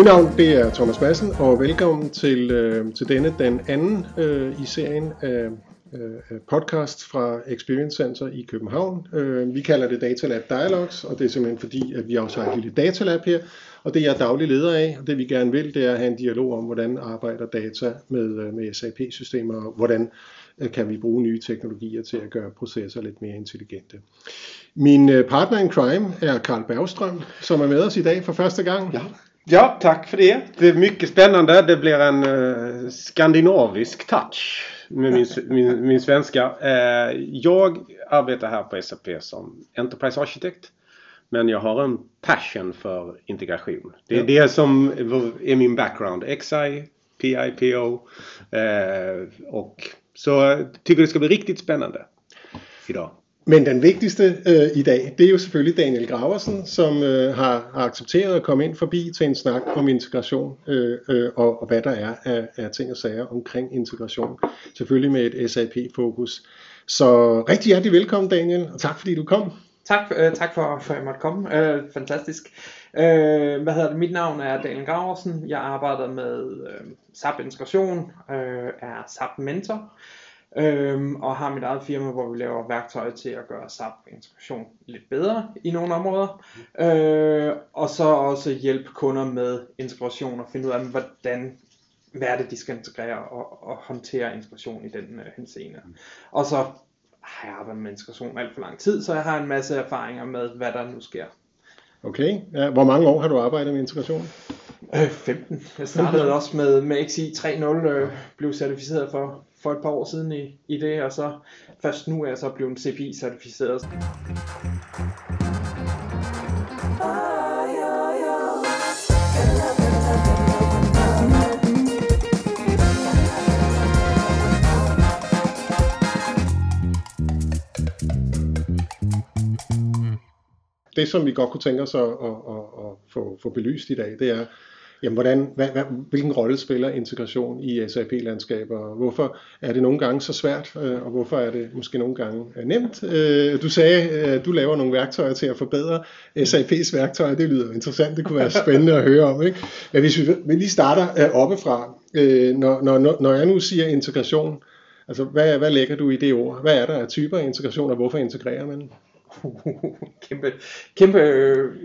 Mit navn det er Thomas Madsen, og velkommen til, øh, til denne, den anden øh, i serien øh, øh, af øh, podcast fra Experience Center i København. Øh, vi kalder det Datalab Dialogs, og det er simpelthen fordi, at vi også har et lille datalab her, og det jeg er daglig leder af, og det vi gerne vil, det er at have en dialog om, hvordan arbejder data med, øh, med SAP-systemer, og hvordan kan vi bruge nye teknologier til at gøre processer lidt mere intelligente. Min partner in crime er Karl Bergström, som er med os i dag for første gang. Ja. Ja, tack för det. Det är mycket spännande. Det blir en uh, skandinavisk touch med min, min, min svenska. Uh, jag arbetar här på SAP som Enterprise Architect. Men jag har en passion för integration. Det är ja. det som är min background. XI, PI, PO. Uh, och så tycker det ska bli riktigt spännande idag. Men den vigtigste øh, i dag, det er jo selvfølgelig Daniel Graversen, som øh, har, har accepteret at komme ind forbi til en snak om integration øh, øh, og, og hvad der er af, af ting og sager omkring integration. Selvfølgelig med et SAP-fokus. Så rigtig hjertelig velkommen Daniel, og tak fordi du kom. Tak, øh, tak for, for at jeg måtte komme. Øh, fantastisk. Øh, hvad hedder det? Mit navn er Daniel Graversen. Jeg arbejder med øh, SAP Integration, øh, er SAP Mentor øhm, og har mit eget firma, hvor vi laver værktøjer til at gøre SAP integration lidt bedre i nogle områder, øh, og så også hjælpe kunder med integration og finde ud af, hvordan hvad er det, de skal integrere og, og håndtere integration i den øh, henseende. Og så har jeg arbejdet med integration alt for lang tid, så jeg har en masse erfaringer med, hvad der nu sker. Okay, ja, hvor mange år har du arbejdet med integration? Øh, 15. Jeg startede også med, med XI 3.0, øh, blev certificeret for, for et par år siden i, i det, og så først nu er jeg så blevet CPI-certificeret. Det, som vi godt kunne tænke os at, at, at, at få, få belyst i dag, det er, jamen hvordan, hvad, hvad, hvilken rolle spiller integration i SAP-landskaber, og hvorfor er det nogle gange så svært, øh, og hvorfor er det måske nogle gange øh, nemt. Øh, du sagde, at du laver nogle værktøjer til at forbedre SAP's værktøjer, det lyder interessant, det kunne være spændende at høre om. Ikke? Men hvis vi, vi lige starter øh, oppefra, øh, når, når, når jeg nu siger integration, altså hvad, hvad lægger du i det ord? Hvad er der af typer af integration, og hvorfor integrerer man? kæmpe, kæmpe,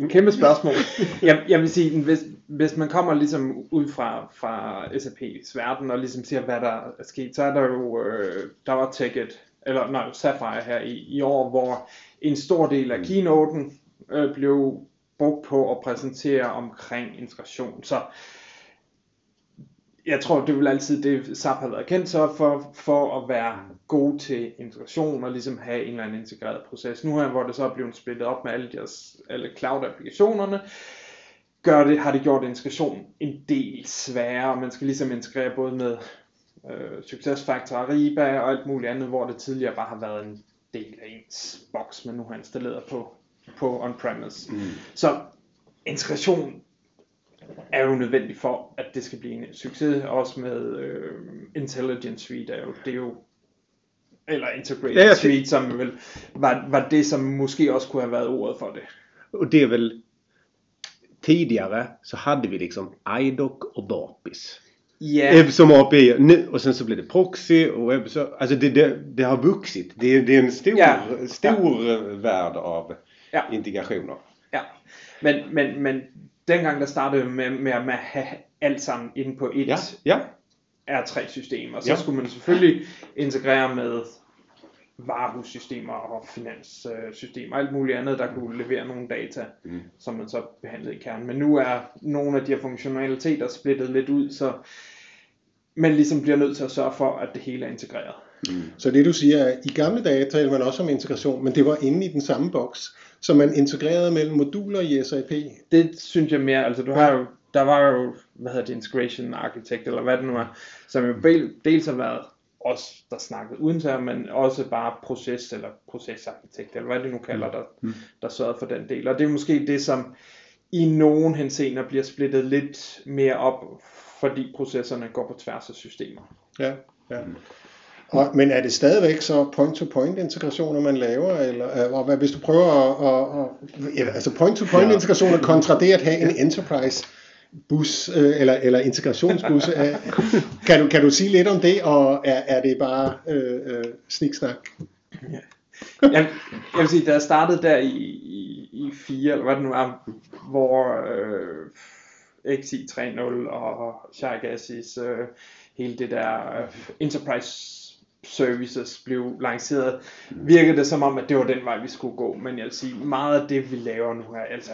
kæmpe spørgsmål. Jeg, jeg vil sige, hvis, hvis man kommer ligesom ud fra, fra SAP's verden og ligesom ser, hvad der er sket, så er der jo, øh, der var Ticket, eller nej, Sapphire her i, i år, hvor en stor del af keynoten øh, blev brugt på at præsentere omkring integration. Så jeg tror, det vil altid det, SAP har været kendt så for, for at være god til integration og ligesom have en eller anden integreret proces. Nu her, hvor det så er blevet splittet op med alle, deres, alle cloud-applikationerne, gør det, har det gjort integration en del sværere. Man skal ligesom integrere både med øh, SuccessFactor, Ariba og alt muligt andet, hvor det tidligere bare har været en del af ens boks, man nu har installeret på, på on-premise. Mm. Så integration er jo nødvendigt for, at det skal blive en succes, også med øh, Intelligence Suite, er jo, det er jo eller Integrated ja, Suite, som vel var, var det, som måske også kunne have været ordet for det. Och det är väl tidigare så hade vi liksom iDoc och Bapis. Yeah. Som API. Nu, och sen så blev det proxy och webb. Så, alltså det, det, det har vuxit. Det, det är en stor, yeah. stor yeah. värld av yeah. integrationer. Ja, men, men, men dengang der startede med, med at have alt sammen inde på et ja, ja. R3-system, og så ja. skulle man selvfølgelig integrere med varehussystemer og finanssystemer og alt muligt andet, der kunne levere nogle data, mm. som man så behandlede i kernen. Men nu er nogle af de her funktionaliteter splittet lidt ud, så man ligesom bliver nødt til at sørge for, at det hele er integreret. Mm. Så det du siger er, i gamle dage talte man også om integration, men det var inde i den samme boks, så man integrerede mellem moduler i SAP. Det synes jeg mere, altså du har jo, der var jo, hvad hedder det, Integration Architect, eller hvad det nu er, som jo dels har været os, der snakkede uden til men også bare proces eller procesarkitekt, eller hvad det nu kalder, der, mm. der sørgede for den del. Og det er måske det, som i nogen henseender bliver splittet lidt mere op, fordi processerne går på tværs af systemer. Ja, ja. Mm. Og, men er det stadigvæk så point-to-point integrationer, man laver? Eller, og hvis du prøver at, at, at ja, altså point-to-point integrationer kontra det at have en enterprise bus øh, eller, eller integrationsbus. Øh, kan, du, kan du sige lidt om det, og er, er det bare øh, øh, sniksnak? Ja. Jeg, jeg vil sige, da jeg startede der i, i, i 4, eller hvad det nu er, hvor øh, XI 3.0 og Shark øh, hele det der øh, Enterprise services blev lanceret, virkede det som om, at det var den vej, vi skulle gå. Men jeg vil sige, meget af det, vi laver nu her, altså,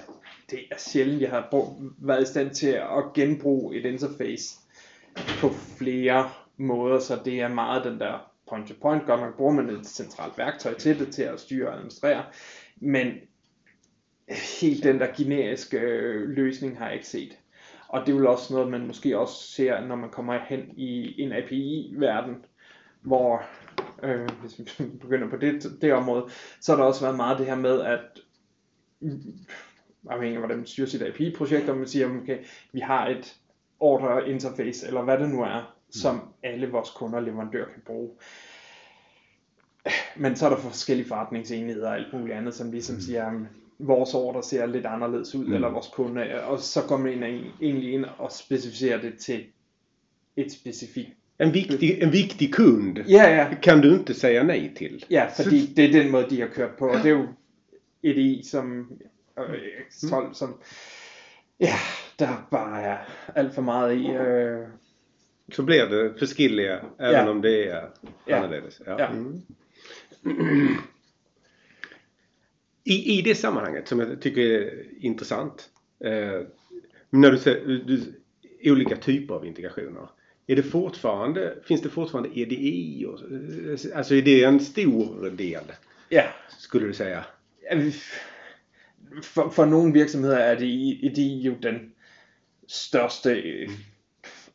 det er sjældent, jeg har brugt, været i stand til at genbruge et interface på flere måder, så det er meget den der point-to-point. Godt nok bruger man et centralt værktøj til det, til at styre og administrere, men helt den der generiske øh, løsning har jeg ikke set. Og det er vel også noget, man måske også ser, når man kommer hen i en API-verden, hvor øh, hvis vi begynder på det, det område, så har der også været meget det her med, at afhængig af hvordan man styrer sit API-projekt, og man siger, okay, vi har et order interface, eller hvad det nu er, som alle vores kunder og leverandører kan bruge. Men så er der forskellige forretningsenheder og alt muligt andet, som ligesom mm. siger, at vores order ser lidt anderledes ud, mm. eller vores kunde, og så går man ind, egentlig ind og specificerer det til et specifikt en viktig, en viktig kund ja, ja. kan du inte säga nej till. Ja, fordi det är den måde, de har kørt på. Og det er jo EDI som øh, X12, mm. som ja, der bare er alt for meget i. Øh. Så blir det förskilliga, även ja. om det är ja. annorledes. Ja. ja. Mm. I, I det sammanhanget som jag tycker är intressant. Eh, när du ser du, olika typer av integrationer. Är det fortfarande, finns det fortfarande EDI? Och, alltså är det en stor del? Ja. Skulle du säga? For, for nogle virksomheder er det EDI jo den største øh,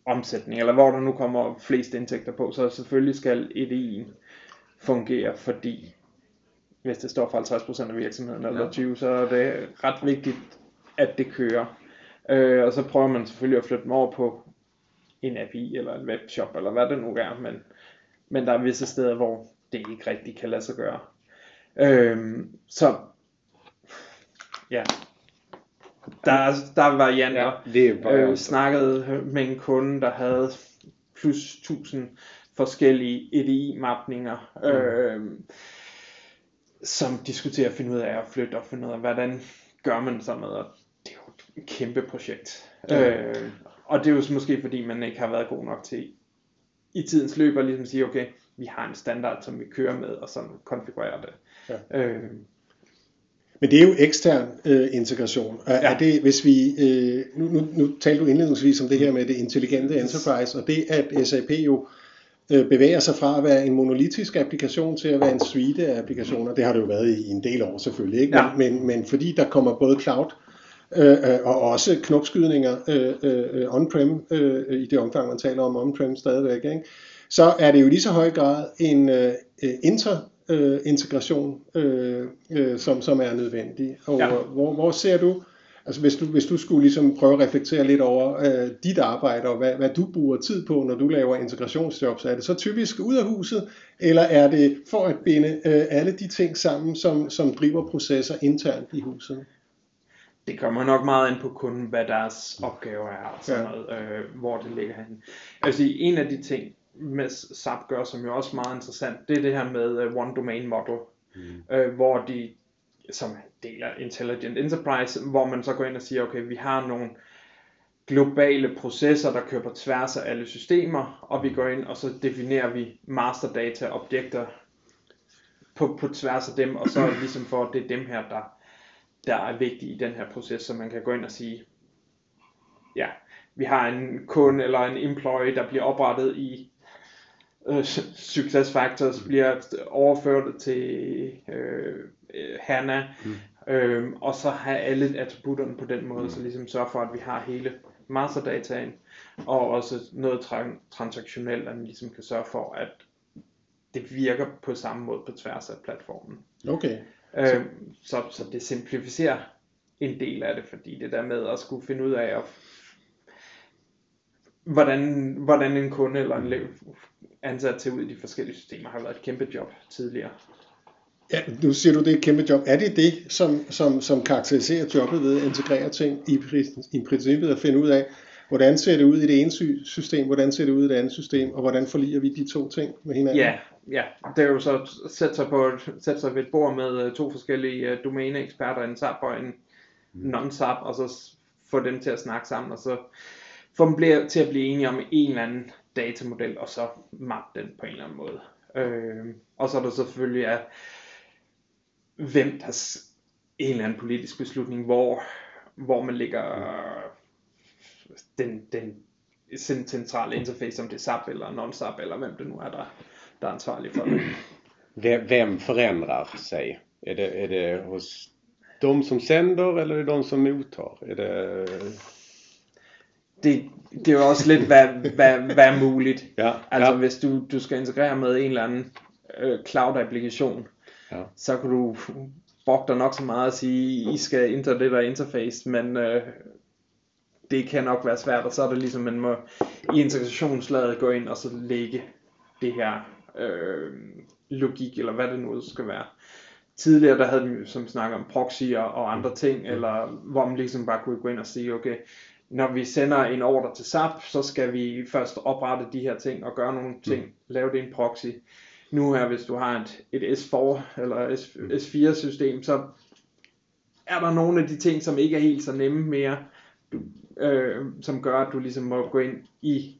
omsætning, eller hvor der nu kommer flest indtægter på, så selvfølgelig skal EDI'en fungere, fordi hvis det står for 50% af virksomheden eller ja. 20%, så er det ret vigtigt, at det kører. Øh, og så prøver man selvfølgelig at flytte dem over på en API eller en webshop eller hvad det nu er, men, men der er visse steder, hvor det ikke rigtig kan lade sig gøre. Øhm, så ja, der, der er varianter. Ja, det er varianter. Øh, snakkede med en kunde, der havde plus 1000 forskellige EDI-mapninger, mm. øh, som diskuterer at finde ud af at flytte og finde ud af, hvordan gør man sådan noget. Det er jo et kæmpe projekt. Ja. Øh, og det er jo måske fordi, man ikke har været god nok til i tidens løb at ligesom sige, okay, vi har en standard, som vi kører med, og sådan konfigurerer det. Ja. Øh, men det er jo ekstern øh, integration. Er, ja. er det, hvis vi, øh, nu, nu, nu talte du indledningsvis om det her med det intelligente enterprise, og det at SAP jo øh, bevæger sig fra at være en monolitisk applikation til at være en suite af applikationer, det har det jo været i en del år selvfølgelig, ikke? Ja. Men, men, men fordi der kommer både cloud Øh, øh, og også knopskydninger øh, øh, on-prem, øh, i det omfang man taler om on-prem stadigvæk, ikke? så er det jo lige så høj grad en øh, inter-integration, øh, øh, som, som er nødvendig. Og ja. hvor, hvor ser du, altså hvis du, hvis du skulle ligesom prøve at reflektere lidt over øh, dit arbejde, og hvad, hvad du bruger tid på, når du laver integrationsjobs, er det så typisk ud af huset, eller er det for at binde øh, alle de ting sammen, som, som driver processer internt i huset? Det kommer nok meget ind på kunden, hvad deres opgave er, og sådan ja. noget, øh, hvor det ligger hen. Altså en af de ting, med SAP gør, som jo også meget interessant, det er det her med uh, One Domain Model, mm. øh, hvor de, som deler Intelligent Enterprise, hvor man så går ind og siger, okay, vi har nogle globale processer, der kører på tværs af alle systemer, og vi går ind, og så definerer vi master data objekter på, på tværs af dem, og så er ligesom for, at det er dem her, der der er vigtige i den her proces, så man kan gå ind og sige, ja, vi har en kunde eller en employee, der bliver oprettet i øh, Success Factors, bliver overført til øh, HANA, mm. øh, og så have alle attributterne på den måde, mm. så ligesom sørge for, at vi har hele masterdataen, og også noget tra- transaktionelt, at man ligesom kan sørge for, at det virker på samme måde på tværs af platformen. Okay. Øh, så, så det simplificerer en del af det, fordi det der med at skulle finde ud af, at, hvordan, hvordan en kunde eller en ansat til ud i de forskellige systemer har været et kæmpe job tidligere. Ja, nu siger du, det er et kæmpe job. Er det det, som, som, som karakteriserer jobbet ved at integrere ting i, i princippet at finde ud af, hvordan ser det ud i det ene system, hvordan ser det ud i det andet system, og hvordan forliger vi de to ting med hinanden? Ja, ja. det er jo så at sætte sig, på, sætte sig ved et bord med øh, to forskellige uh, domæneeksperter, en SAP og en mm. non-SAP, og så få dem til at snakke sammen, og så få dem til at blive enige om en eller anden datamodel, og så mappe den på en eller anden måde. Øh, og så er der selvfølgelig at hvem der en eller anden politisk beslutning, hvor, hvor man lægger den, den centrale interface, om det er SAP eller non-SAP, eller hvem det nu er, der, der er ansvarlig for det. Vem förändrar sig? Är det, är det hos de som sänder eller är det de som mottar? Är det... Det, det er jo også lidt, hvad, hvad, hvad er muligt. Ja, altså ja. hvis du, du skal integrere med en eller anden øh, cloud-applikation, ja. så kan du dig nok så meget at sige, I skal ændre det der interface, men øh, det kan nok være svært, og så er det ligesom, man må i integrationslaget gå ind og så lægge det her øh, logik, eller hvad det nu skal være. Tidligere der havde vi som snakker om proxyer og andre ting, mm. eller hvor man ligesom bare kunne gå ind og sige, okay, når vi sender en ordre til SAP, så skal vi først oprette de her ting og gøre nogle ting, mm. lave det en proxy. Nu her, hvis du har et, et S4 eller S, mm. S4 system, så er der nogle af de ting, som ikke er helt så nemme mere, du, øh, som gør, at du ligesom må gå ind i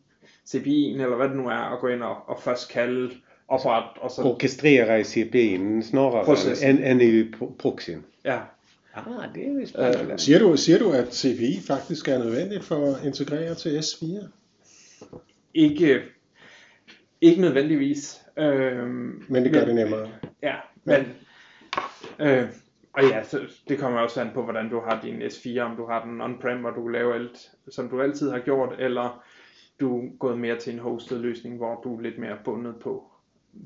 CPI'en, eller hvad det nu er, og gå ind og, og først kalde opret, og så... Orkestrera i CPI'en snarere end, end i proxyen. Ja. Ah, det er jo spændende. Øh, siger, du, siger du, at CPI faktisk er nødvendigt for at integrere til S4? Ikke, ikke nødvendigvis. Øh, men det gør men, det nemmere. Ja, men... Øh, og ja, så det kommer også an på, hvordan du har din S4, om du har den on-prem, og du laver alt, som du altid har gjort, eller du er gået mere til en hosted løsning, hvor du er lidt mere bundet på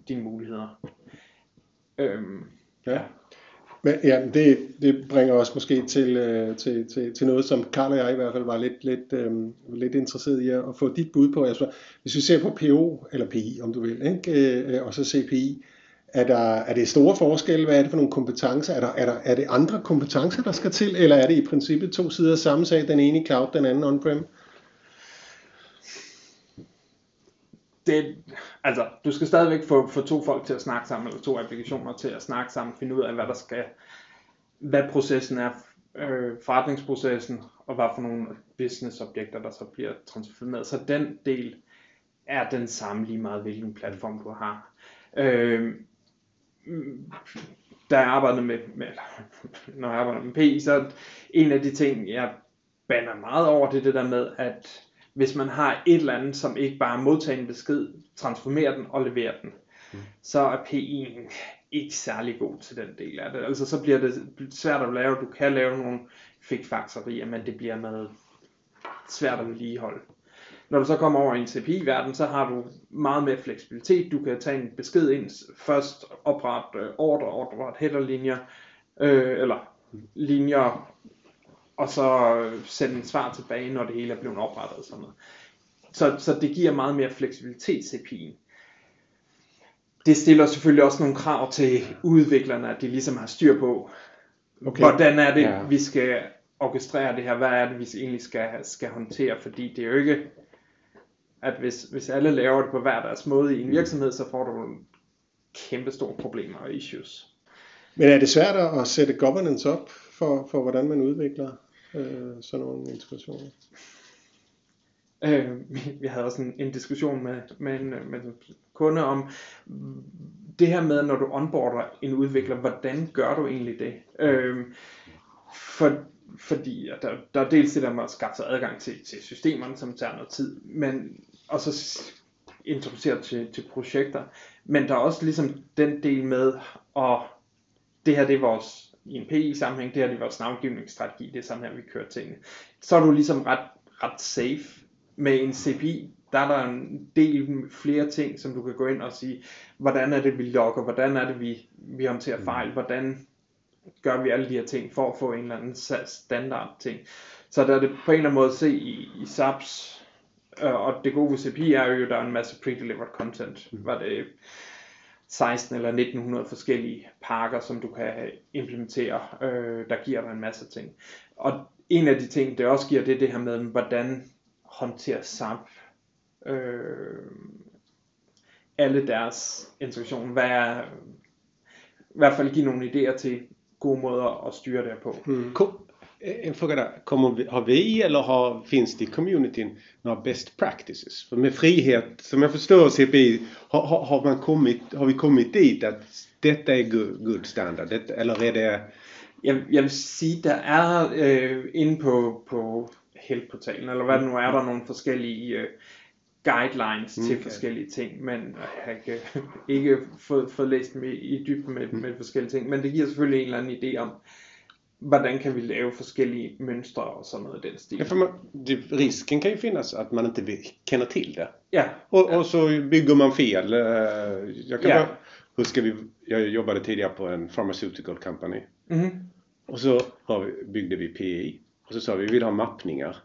dine muligheder. Øhm, ja. Men, ja, det, det bringer os måske til, øh, til, til, til noget, som Karl og jeg i hvert fald var lidt, lidt, øh, lidt interesseret i at, at få dit bud på. Altså, hvis vi ser på PO, eller PI om du vil, ikke? Øh, og så CPI, er, der, er det store forskelle? Hvad er det for nogle kompetencer? Er, der, er, der, er det andre kompetencer, der skal til? Eller er det i princippet to sider af samme sag, den ene i cloud, den anden on-prem? Det, altså, du skal stadigvæk få, få to folk til at snakke sammen, eller to applikationer til at snakke sammen, finde ud af, hvad der skal, hvad processen er, øh, forretningsprocessen, og hvad for nogle business-objekter, der så bliver transformeret. Så den del er den samme lige meget, hvilken platform du har. Øh, da jeg arbejdede med, med når jeg arbejder med PI, så en af de ting, jeg bander meget over, det er det der med, at hvis man har et eller andet, som ikke bare modtager en besked, transformerer den og leverer den, mm. så er PI'en ikke særlig god til den del af det. Altså så bliver det svært at lave. Du kan lave nogle fikfakserier, men det bliver noget svært at vedligeholde. Når du så kommer over i en CPI-verden, så har du meget mere fleksibilitet. Du kan tage en besked ind, først oprette øh, ordre, ordre, header-linjer, øh, eller linjer, og så sende en svar tilbage, når det hele er blevet oprettet og sådan noget. Så, så det giver meget mere fleksibilitet til API'en. Det stiller selvfølgelig også nogle krav til udviklerne, at de ligesom har styr på, okay. hvordan er det, ja. vi skal orkestrere det her, hvad er det, vi egentlig skal, skal håndtere, fordi det er jo ikke, at hvis, hvis alle laver det på hver deres måde i en virksomhed, så får du kæmpe store problemer og issues. Men er det svært at sætte governance op for, for hvordan man udvikler øh, sådan nogle integrationer? Øh, vi havde også en, en diskussion med, med, en, øh, med en kunde om det her med, når du onboarder en udvikler, hvordan gør du egentlig det? Øh, for, fordi der, der er dels det der med at skaffe sig adgang til, til systemerne, som tager noget tid, men og så introducere til, til projekter. Men der er også ligesom den del med, at det her det er vores i en PI-sammenhæng, det her det er vores navngivningsstrategi, det er sådan her, vi kører tingene. Så er du ligesom ret, ret safe. Med en CPI, der er der en del flere ting, som du kan gå ind og sige, hvordan er det, vi logger, hvordan er det, vi, vi håndterer mm. fejl, hvordan gør vi alle de her ting for at få en eller anden standard ting. Så der er det på en eller anden måde at se i, i SAPs, øh, og det gode ved CPI er jo, at der er en masse pre-delivered content, mm. hvor det 16 eller 1900 forskellige pakker, som du kan implementere, øh, der giver dig en masse ting. Og en af de ting, det også giver, det er det her med, hvordan håndterer SAP øh, alle deres instruktioner. Hvad er, i hvert fald give nogle idéer til gode måder at styre det på. Mm. En fråga där. Kommer vi, har vi eller har, finns det i communityn några best practices? För med frihet, som jag förstår CPI, har, har, har, man kommit, har vi kommit dit att detta är good, good standard? Detta, eller är det... Jeg, jeg vil sige, der er øh, inde på, på Help-portalen, eller hvad det nu er, der nogle forskellige øh, guidelines okay. til forskellige ting, men jeg har ikke, ikke fået, fået læst dem i, i dybden med, med forskellige ting, men det giver selvfølgelig en eller anden idé om, hvordan kan vi lave forskellige mønstre og sådan noget i den stil. Ja, för man, det, risken kan ju finnas att man inte känner till det. Ja. Och, och så bygger man fel. Jag kan ja. bara huska, vi, jag jobbade tidigare på en pharmaceutical company. Mm. Och så har vi, byggde vi PI. Och så sa vi, vi vill ha mappningar.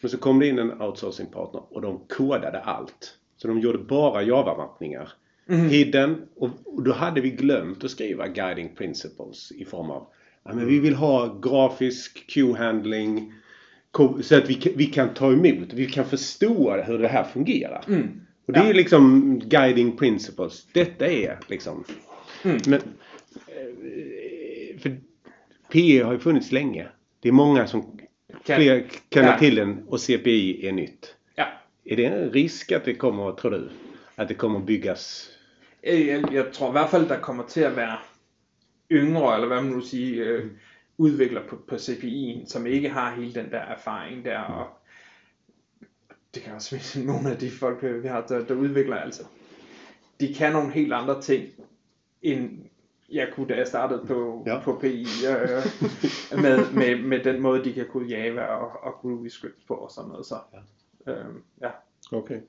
Men så kom det in en outsourcingpartner och de kodade allt. Så de gjorde bara Java-mappningar. Mm. Hidden. Och, och då hade vi glömt att skriva guiding principles i form av ja, men vi vill ha grafisk Q-handling så att vi, vi kan ta emot, vi kan förstå hur det här fungerar. Mm. Och det ja. är liksom guiding principles. Detta är liksom... Mm. Men, eh, för PE har ju funnits länge. Det är många som kan, fler känner ja. till den och CPI är nytt. Ja. Är det en risk att det kommer, tror du, att det kommer byggas? Jag, jag tror i hvert fald, der kommer til at være yngre, eller hvad man nu siger, øh, udvikler på, på CPI'en, som ikke har hele den der erfaring der, og det kan også være nogle af de folk, øh, vi har, der, der udvikler, altså, de kan nogle helt andre ting, end jeg kunne, da jeg startede på, ja. på PI, øh, med, med, med den måde, de kan kunne Java og, og Groovy Script på og sådan noget. Så, ja. Øh, ja. Okay.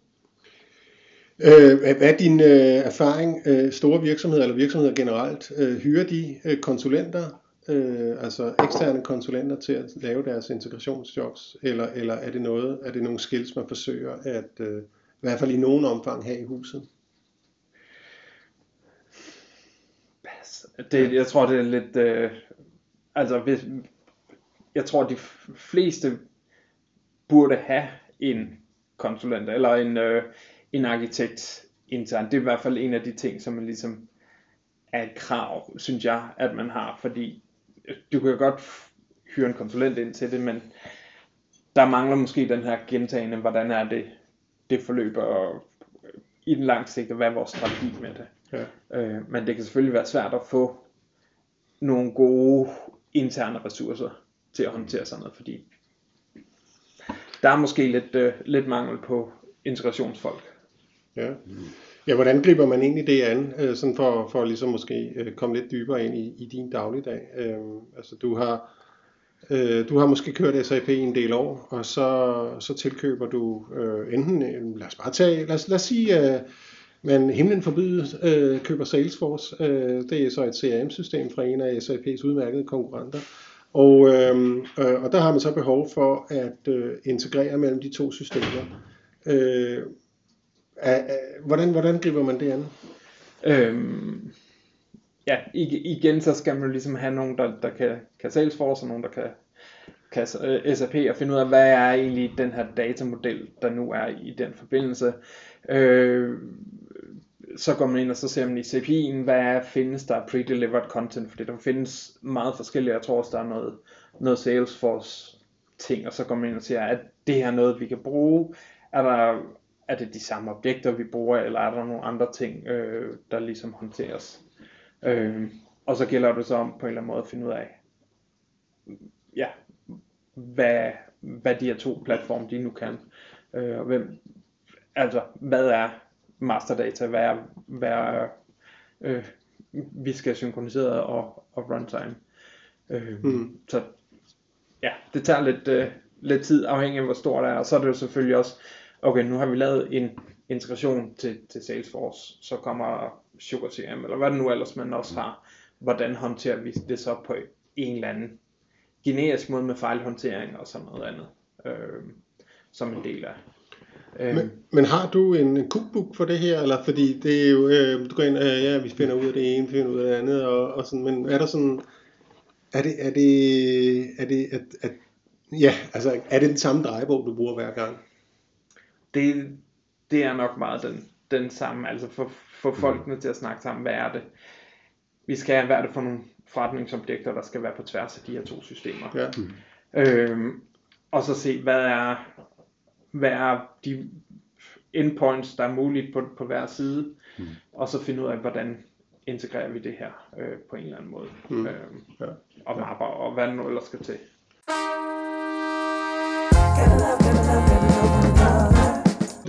Øh, hvad er din øh, erfaring, øh, store virksomheder eller virksomheder generelt, øh, hyrer de øh, konsulenter, øh, altså eksterne konsulenter til at lave deres integrationsjobs, eller, eller er det noget, er det nogle skills, man forsøger at øh, i hvert fald i nogen omfang have i huset? Det, jeg tror, det er lidt... Øh, altså, hvis, jeg tror, de fleste burde have en konsulent, eller en, øh, en arkitekt internt. Det er i hvert fald en af de ting, som man ligesom er et krav, synes jeg, at man har, fordi du kan godt hyre en konsulent ind til det, men der mangler måske den her gentagende, hvordan er det, det forløber i den lange sigt, og hvad er vores strategi med det. Ja. Øh, men det kan selvfølgelig være svært at få nogle gode interne ressourcer til at håndtere sådan noget, fordi der er måske lidt, øh, lidt mangel på integrationsfolk. Ja. ja, hvordan griber man egentlig det an, øh, sådan for, for ligesom måske øh, komme lidt dybere ind i, i din dagligdag? Øh, altså du har, øh, du har måske kørt SAP i en del år, og så, så tilkøber du øh, enten, lad os bare tage, lad os, lad os sige, øh, men himlen forbyde øh, køber Salesforce. Øh, det er så et CRM-system fra en af SAP's udmærkede konkurrenter. Og, øh, øh, og der har man så behov for at øh, integrere mellem de to systemer. Øh, hvordan, hvordan griber man det an? Øhm, ja, igen så skal man ligesom have nogen, der, der kan, kan Salesforce, og nogen, der kan, kan øh, SAP, og finde ud af, hvad er egentlig den her datamodel, der nu er i den forbindelse. Øh, så går man ind og så ser man i CPI'en, hvad findes der pre-delivered content, fordi der findes meget forskellige, jeg tror også der er noget, noget Salesforce ting, og så går man ind og siger, at det her noget, vi kan bruge, er der er det de samme objekter, vi bruger, eller er der nogle andre ting, øh, der ligesom håndteres. Øh, og så gælder det så om på en eller anden måde at finde ud af, ja, hvad, hvad de her to platforme, de nu kan. Øh, hvem, altså, hvad er masterdata, hvad er, hvad er øh, vi skal synkronisere og, og runtime. Øh, mm. Så ja, det tager lidt, øh, lidt tid afhængig af hvor stort det er, og så er det jo selvfølgelig også, okay, nu har vi lavet en integration til, til Salesforce, så kommer Sugar CRM, eller hvad det nu ellers man også har, hvordan håndterer vi det så på en eller anden generisk måde med fejlhåndtering og sådan noget andet, øh, som en del af? Øh, Men, men har du en, en cookbook for det her, eller fordi det er jo, øh, du går ind, øh, ja, vi finder ud af det ene, vi finder ud af det andet, og, og sådan, men er der sådan, er det, er det, er det, at, at, ja, altså, er det den samme drejebog, du bruger hver gang? Det, det er nok meget den, den samme, altså for, for folkene til at snakke sammen, hvad er det? Vi skal have, hvad er det for nogle forretningsobjekter, der skal være på tværs af de her to systemer. Ja. Øhm, og så se, hvad er, hvad er de endpoints, der er muligt på, på hver side, mm. og så finde ud af, hvordan integrerer vi det her øh, på en eller anden måde. Mm. Øhm, Ja. og mapper, og hvad nu ellers skal til.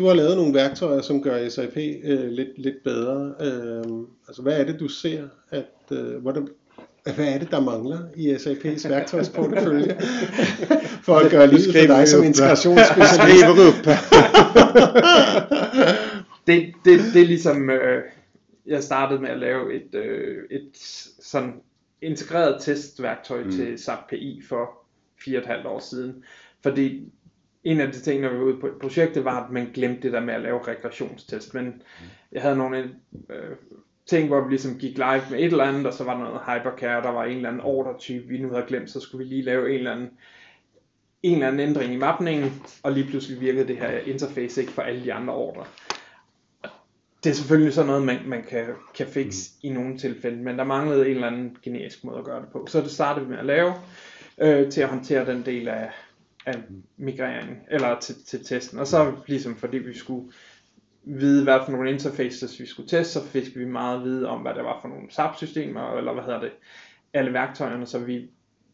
Du har lavet nogle værktøjer, som gør SAP øh, lidt, lidt bedre. Øh, altså, hvad er det, du ser, at, øh, hvordan, hvad er det, der mangler i SAP's værktøjsportefølje? For at gøre livet for dig som integrationsspecialist. Skriver upp. det, det, det er ligesom, øh, jeg startede med at lave et, øh, et sådan integreret testværktøj mm. til SAP PI for fire og et halvt år siden. Fordi en af de ting, når vi var ude på projektet, var, at man glemte det der med at lave regressionstest. Men jeg havde nogle øh, ting, hvor vi ligesom gik live med et eller andet, og så var der noget hypercare, der var en eller anden order-type, vi nu havde glemt, så skulle vi lige lave en eller anden en eller anden ændring i mapningen, og lige pludselig virkede det her interface ikke for alle de andre ordre. Det er selvfølgelig sådan noget, man, man kan, kan fixe mm. i nogle tilfælde, men der manglede en eller anden generisk måde at gøre det på. Så det startede vi med at lave, øh, til at håndtere den del af, af migreringen, eller til, til testen. Og så ligesom fordi vi skulle vide, hvad for nogle interfaces vi skulle teste, så fik vi meget vide om, hvad det var for nogle SAP-systemer, eller hvad hedder det, alle værktøjerne, så vi,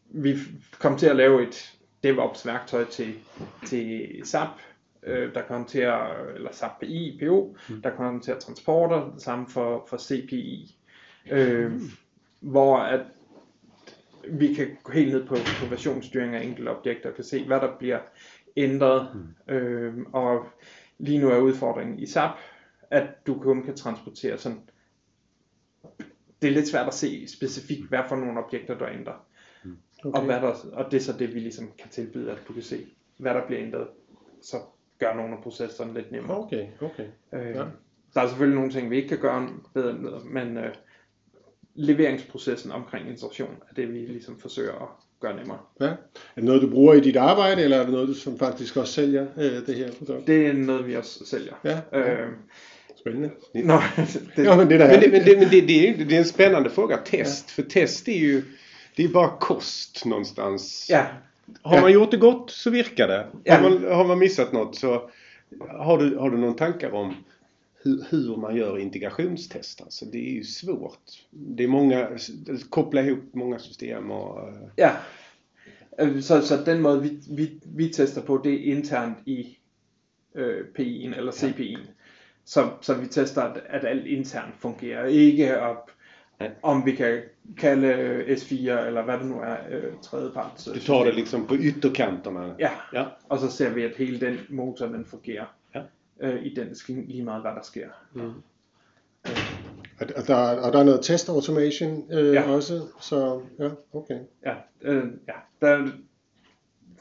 vi kom til at lave et DevOps-værktøj til, til SAP, øh, der kan håndtere, eller SAP PI, PO, mm. der kan håndtere transporter, det samme for, for CPI, øh, hvor at vi kan gå helt ned på, på versionsstyring af enkelte objekter, og kan se, hvad der bliver ændret, mm. øh, og lige nu er udfordringen i SAP, at du kun kan transportere sådan, det er lidt svært at se specifikt, hvad for nogle objekter, der ændrer. Okay. Og, hvad der, og det er så det, vi ligesom kan tilbyde, at du kan se, hvad der bliver ændret, så gør nogle af processerne lidt nemmere. Okay, okay. Øh, Ja. Der er selvfølgelig nogle ting, vi ikke kan gøre bedre, men øh, leveringsprocessen omkring instruktion er det, vi ligesom forsøger at gøre nemmere. Ja. Er det noget, du bruger i dit arbejde, eller er det noget, du som faktisk også sælger, øh, det her produkt? Det er noget, vi også sælger. Ja. Øh, Spændende. nå, det, Ja, men det der Men, det, men, det, men det, det, är, det är en spännande fråga, test. För test är ju det är bara kost någonstans. ja, Har man gjort det gott så virkar det. Ja. Har, man, har man missat något så har du, har du någon tankar om hur, hur man gör integrationstest? Alltså det är ju svårt. Det är många, koppla ihop många system och... eh, Ja, Øh, så, så den måde, vi, vi, vi tester på, det er internt i øh, PI'en eller CPI'en. Så, så vi tester, at, at alt internt fungerer. Ikke op, Nej. om vi kan kalde øh, S4 eller hvad det nu er, øh, tredjeparts. Du tar det liksom på ytterkanterna. Ja, Ja. og så ser vi, at hele den motor, den fungerer. Øh, identisk lige meget, hvad der sker. Og, og, der, og der er noget test automation øh, Ja. også, så ja, okay. Ja, øh, ja, der er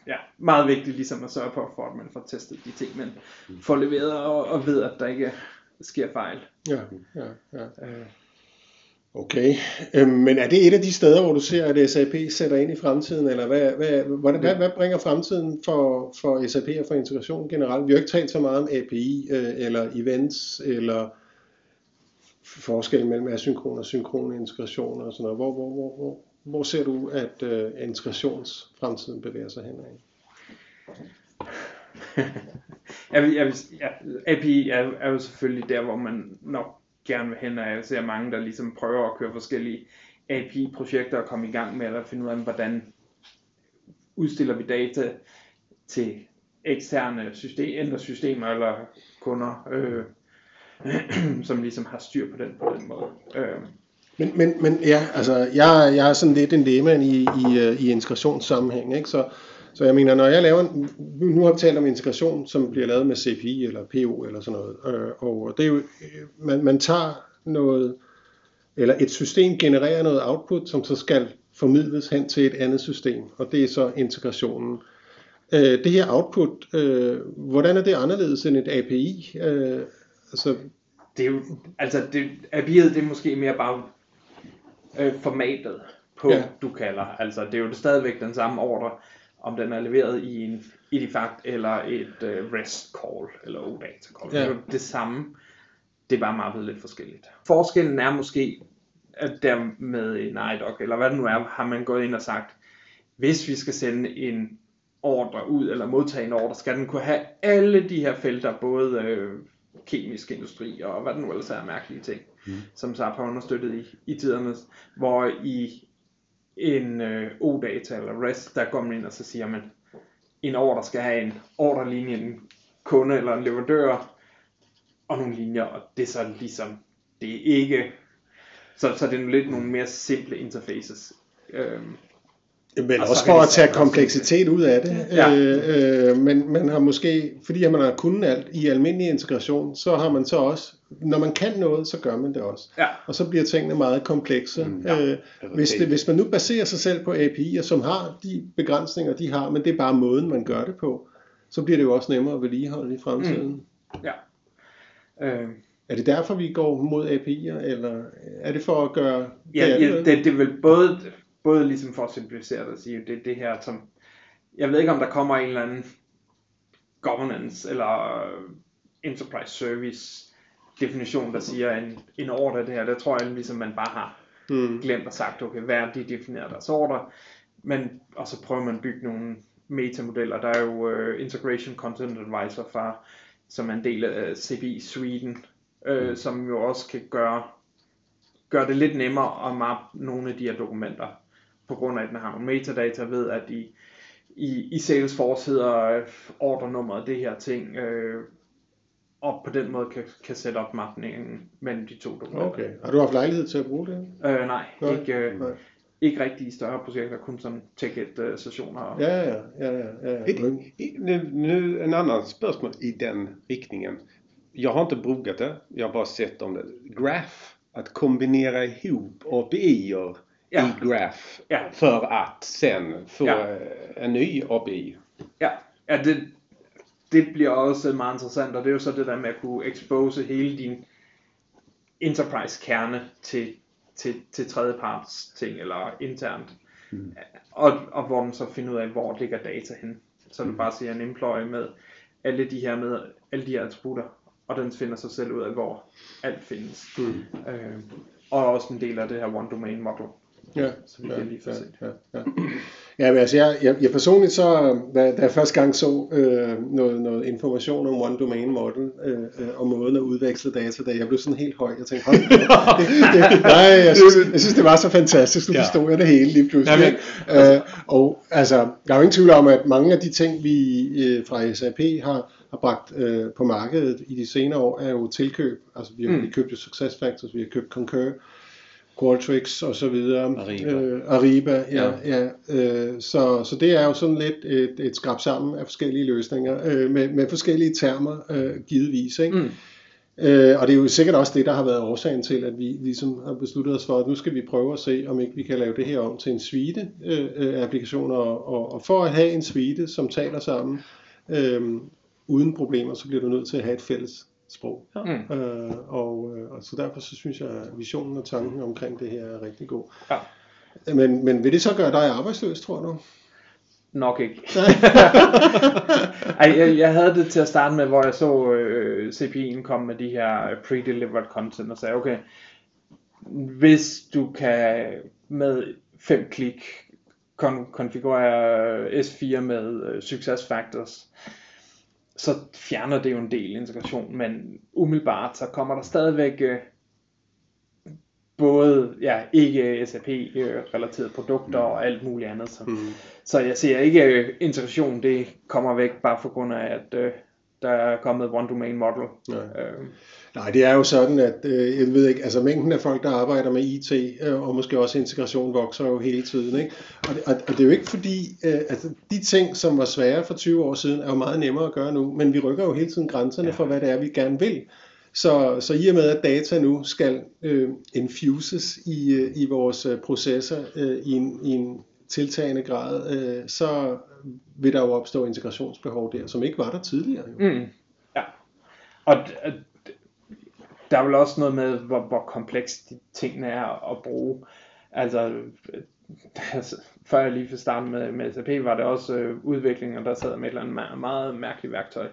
ja, meget vigtigt ligesom at sørge på, for at man får testet de ting, man får leveret, og, og ved, at der ikke sker fejl. Ja, ja, ja. Øh, Okay, øhm, men er det et af de steder, hvor du ser, at SAP sætter ind i fremtiden, eller hvad, hvad, hvordan, hvad, hvad bringer fremtiden for, for SAP og for integration generelt? Vi har jo ikke talt så meget om API, øh, eller events, eller forskel mellem asynkron og synkron integration og sådan noget. Hvor, hvor, hvor, hvor, hvor ser du, at øh, integrationsfremtiden bevæger sig henad? jeg vil, jeg vil, ja, API er, er jo selvfølgelig der, hvor man nok gerne vil hen, og jeg ser mange, der ligesom prøver at køre forskellige API-projekter og komme i gang med at finde ud af, hvordan udstiller vi data til eksterne system, eller systemer eller kunder, øh, som ligesom har styr på den på den måde. Øh, Men, men, men ja, altså, jeg, jeg er sådan lidt en lægmand i, i, øh, i integrationssammenhæng, ikke? Så, så jeg mener, når jeg laver, en, nu har vi talt om integration, som bliver lavet med CPI eller PO eller sådan noget, øh, og det er jo, øh, man, man tager noget, eller et system genererer noget output, som så skal formidles hen til et andet system, og det er så integrationen. Øh, det her output, øh, hvordan er det anderledes end et API? Øh, altså, det er jo, altså det, API'et det er måske mere bare øh, formatet på, ja. du kalder. Altså det er jo stadigvæk den samme ordre, om den er leveret i en Edifact eller et øh, REST call eller OData call. Ja. Det er det samme. Det er bare mappet lidt forskelligt. Forskellen er måske, at der med en IDOC, eller hvad det nu er, har man gået ind og sagt, hvis vi skal sende en ordre ud, eller modtage en ordre, skal den kunne have alle de her felter, både øh, kemisk industri og hvad det nu ellers er mærkelige ting, mm. som SAP har understøttet i, i tiderne, hvor i en øh, O-data eller REST, der kommer ind og så siger man, en ordre skal have en ordrelinje, en kunde eller en leverandør, og nogle linjer, og det er så ligesom, det er ikke, så, så det er lidt nogle mere simple interfaces. Øhm, men og også for at tage kompleksitet ud af det. Ja. Øh, øh, men man har måske, fordi man har kunnet alt i almindelig integration, så har man så også, når man kan noget, så gør man det også. Ja. Og så bliver tingene meget komplekse. Mm, ja. øh, hvis, det, hvis man nu baserer sig selv på API'er, som har de begrænsninger, de har, men det er bare måden, man gør det på, så bliver det jo også nemmere at vedligeholde i fremtiden. Mm. Ja. Øh. Er det derfor, vi går mod API'er, eller er det for at gøre... Ja, det, ja, det, det er vel både både ligesom for at simplificere det og sige, det det her som, jeg ved ikke om der kommer en eller anden governance eller enterprise service definition, der siger en, en ordre det her, det tror jeg ligesom man bare har mm. glemt og sagt, okay, hvad er de definerer deres ordre, men, og så prøver man at bygge nogle metamodeller, der er jo uh, Integration Content Advisor fra, som er en del af CPI Sweden, uh, mm. som jo også kan gøre, gøre det lidt nemmere at mappe nogle af de her dokumenter på grund af, at den har nogle metadata, ved at i, i, i Salesforce hedder øh, ordrenummeret det her ting, øh, og på den måde kan, kan sætte op mapningen mellem de to dokumenter. Okay. Har du haft lejlighed til at bruge det? Øh, nej, nej, ikke, øh, nej. ikke rigtig i større projekter, kun sådan ticket-sessioner. Ja, ja, ja. ja, ja. Nu, nu en annan spørgsmål i den riktningen. Jag har inte brukat det, jag har bara sett om det. Graph, att kombinera ihop API-er ja. i Graph ja. för att sen få ja. en ny API. Ja, ja det, det bliver også meget interessant, og det er jo så det der med at kunne expose hele din enterprise kerne til, til, til tredjeparts ting, eller internt. Mm. Og, og hvor den så finder ud af, hvor ligger data hen. Så mm. du bare siger en employee med alle de her med alle de her attributter, og den finder sig selv ud af, hvor alt findes. Mm. Øh, og også en del af det her one domain model. Ja, så vi ja, lige ja, ja, ja. ja, men altså jeg, jeg, jeg personligt så, da, da jeg første gang så øh, noget, noget information om One Domain Model, øh, øh, og måden at udveksle data, da jeg blev sådan helt høj, jeg tænkte, hold det, det, nej, jeg synes, jeg synes, det var så fantastisk, nu ja. forstod jeg det hele lige pludselig. Ja, men, øh, og altså, der er jo ingen tvivl om, at mange af de ting, vi øh, fra SAP har, har bragt øh, på markedet i de senere år, er jo tilkøb. Altså vi har mm. købt jo SuccessFactors, vi har købt Concur, Qualtrics og så videre. Ariba. Øh, Ariba, ja. ja. ja øh, så, så det er jo sådan lidt et, et skrab sammen af forskellige løsninger, øh, med, med forskellige termer øh, givetvis. Ikke? Mm. Øh, og det er jo sikkert også det, der har været årsagen til, at vi ligesom har besluttet os for, at nu skal vi prøve at se, om ikke vi kan lave det her om til en suite øh, øh applikationer, og, og for at have en suite, som taler sammen øh, uden problemer, så bliver du nødt til at have et fælles sprog. Ja. Mm. Øh, og, øh, og så derfor så synes jeg, at visionen og tanken omkring det her er rigtig god. Ja. Men, men vil det så gøre dig arbejdsløs, tror du? Nok ikke. Ej, jeg, jeg havde det til at starte med, hvor jeg så øh, CPI'en komme med de her pre-delivered content og sagde, okay, hvis du kan med fem klik kon- konfigurere S4 med øh, success factors, så fjerner det jo en del integration, men umiddelbart så kommer der stadigvæk øh, både ja, ikke SAP-relaterede produkter mm. og alt muligt andet. Så, mm. så jeg ser ikke øh, integration, det kommer væk bare for grund af, at øh, der er kommet one domain model. Nej. Øh. Nej, det er jo sådan, at øh, jeg ved ikke, altså mængden af folk, der arbejder med IT, øh, og måske også integration, vokser jo hele tiden. Ikke? Og, det, og, og det er jo ikke fordi, øh, altså de ting, som var svære for 20 år siden, er jo meget nemmere at gøre nu, men vi rykker jo hele tiden grænserne ja. for, hvad det er, vi gerne vil. Så, så i og med, at data nu skal øh, infuses i, øh, i vores øh, processer øh, i, en, i en tiltagende grad, øh, så vil der jo opstå integrationsbehov der, som ikke var der tidligere. Jo. Mm. Ja. Og der er vel også noget med, hvor, hvor kompleks de tingene er at bruge. Altså, altså, før jeg lige fik starte med, med SAP, var det også øh, udviklingen, der sad med et eller andet meget, meget mærkeligt værktøj.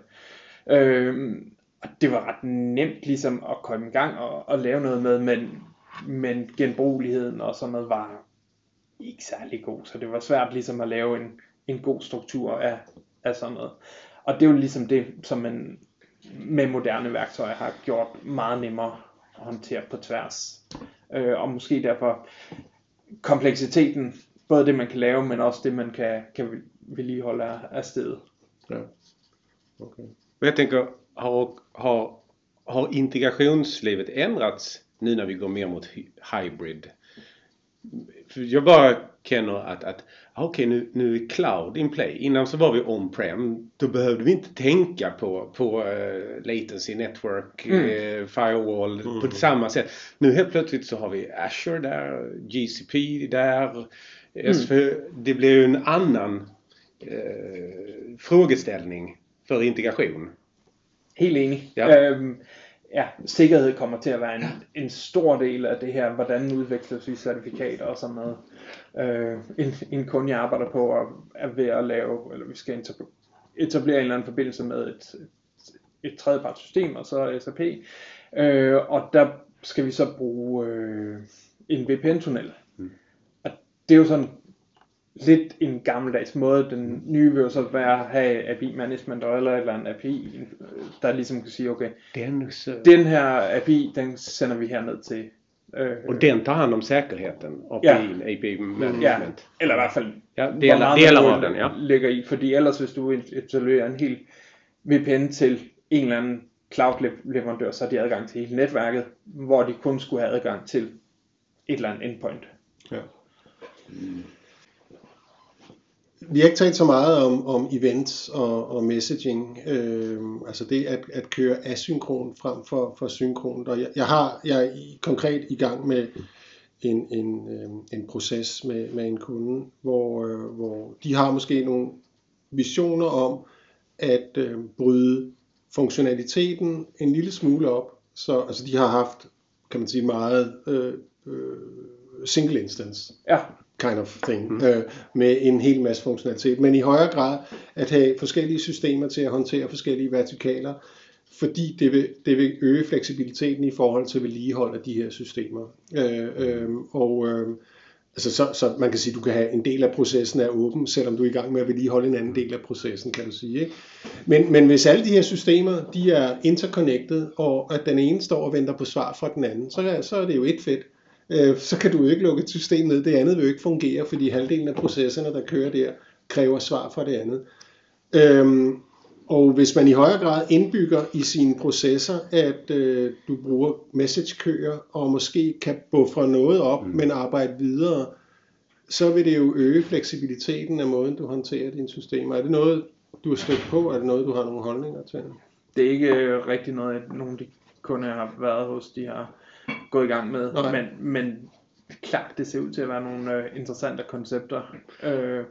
Øh, og det var ret nemt ligesom at komme i gang og, og lave noget med, men, men genbrugeligheden og sådan noget var ikke særlig god, så det var svært ligesom at lave en, en god struktur af, af sådan noget. Og det er jo ligesom det, som man med moderne værktøjer har gjort meget nemmere at håndtere på tværs. Øh, og måske derfor kompleksiteten, både det man kan lave, men også det man kan, kan vedligeholde af, stedet. Ja. Okay. Och jag tänker, har, har, har integrationslivet ändrats nu när vi går mer mot hy- hybrid? För jag bara känner att, att ah, okej nu, nu är cloud in play. Innan så var vi on-prem. Då behövde vi inte tänka på, på uh, latency, network, Mm. eh, firewall på samma sätt. Nu helt plötsligt så har vi Azure där, GCP där. SV, Det blir ju en annan eh, frågeställning för integration. Helt enig. Ja. Øhm, ja, sikkerhed kommer til at være en, en stor del af det her, hvordan udveksler vi certifikater og sådan noget. Øh, en, en kunde, jeg arbejder på, er, er ved at lave, eller vi skal etablere, en eller anden forbindelse med et, et, et tredjeparts system, og så SAP. Øh, og der skal vi så bruge øh, en VPN-tunnel. Mm. Og det er jo sådan lidt en gammeldags måde. Den nye vil jo så være at have API management eller et eller andet API, der ligesom kan sige, okay, Den, så, den her API, den sender vi herned til. Øh, och den tar hand om säkerheten, API, Ja. API ja, management. eller i hvert fald Ja, hvor delar, meget delar man av den, ja. ligger i, fordi ellers hvis du etablerer en hel VPN til en eller anden cloud leverandør, så har de adgang til hele netværket, hvor de kun skulle have adgang til et eller andet endpoint. Ja. Vi har ikke talt så meget om, om events og, og messaging, øh, altså det at, at køre asynkron frem for, for synkron. Og jeg, jeg, har, jeg er i, konkret i gang med en, en, øh, en proces med, med en kunde, hvor, øh, hvor de har måske nogle visioner om at øh, bryde funktionaliteten en lille smule op. Så altså de har haft, kan man sige, meget øh, øh, single instance Ja, kind of thing, mm. øh, med en hel masse funktionalitet, men i højere grad at have forskellige systemer til at håndtere forskellige vertikaler, fordi det vil, det vil øge fleksibiliteten i forhold til vedligehold af de her systemer. Øh, øh, og øh, altså så, så man kan sige, at du kan have en del af processen er åben, selvom du er i gang med at vedligeholde en anden del af processen, kan du sige. Ikke? Men, men hvis alle de her systemer, de er interconnected, og at den ene står og venter på svar fra den anden, så, så er det jo et fedt øh, så kan du jo ikke lukke et system ned. Det andet vil jo ikke fungere, fordi halvdelen af processerne, der kører der, kræver svar fra det andet. Øhm, og hvis man i højere grad indbygger i sine processer, at øh, du bruger messagekøer, og måske kan buffre noget op, mm. men arbejde videre, så vil det jo øge fleksibiliteten af måden, du håndterer dine systemer. Er det noget, du har stødt på? Er det noget, du har nogle holdninger til? det er ikke øh, rigtig noget, at nogen af de kunder, jeg har været hos, de har gået i gang med. Nej. Men, men klart, det ser ud til at være nogle øh, interessante koncepter. Øh,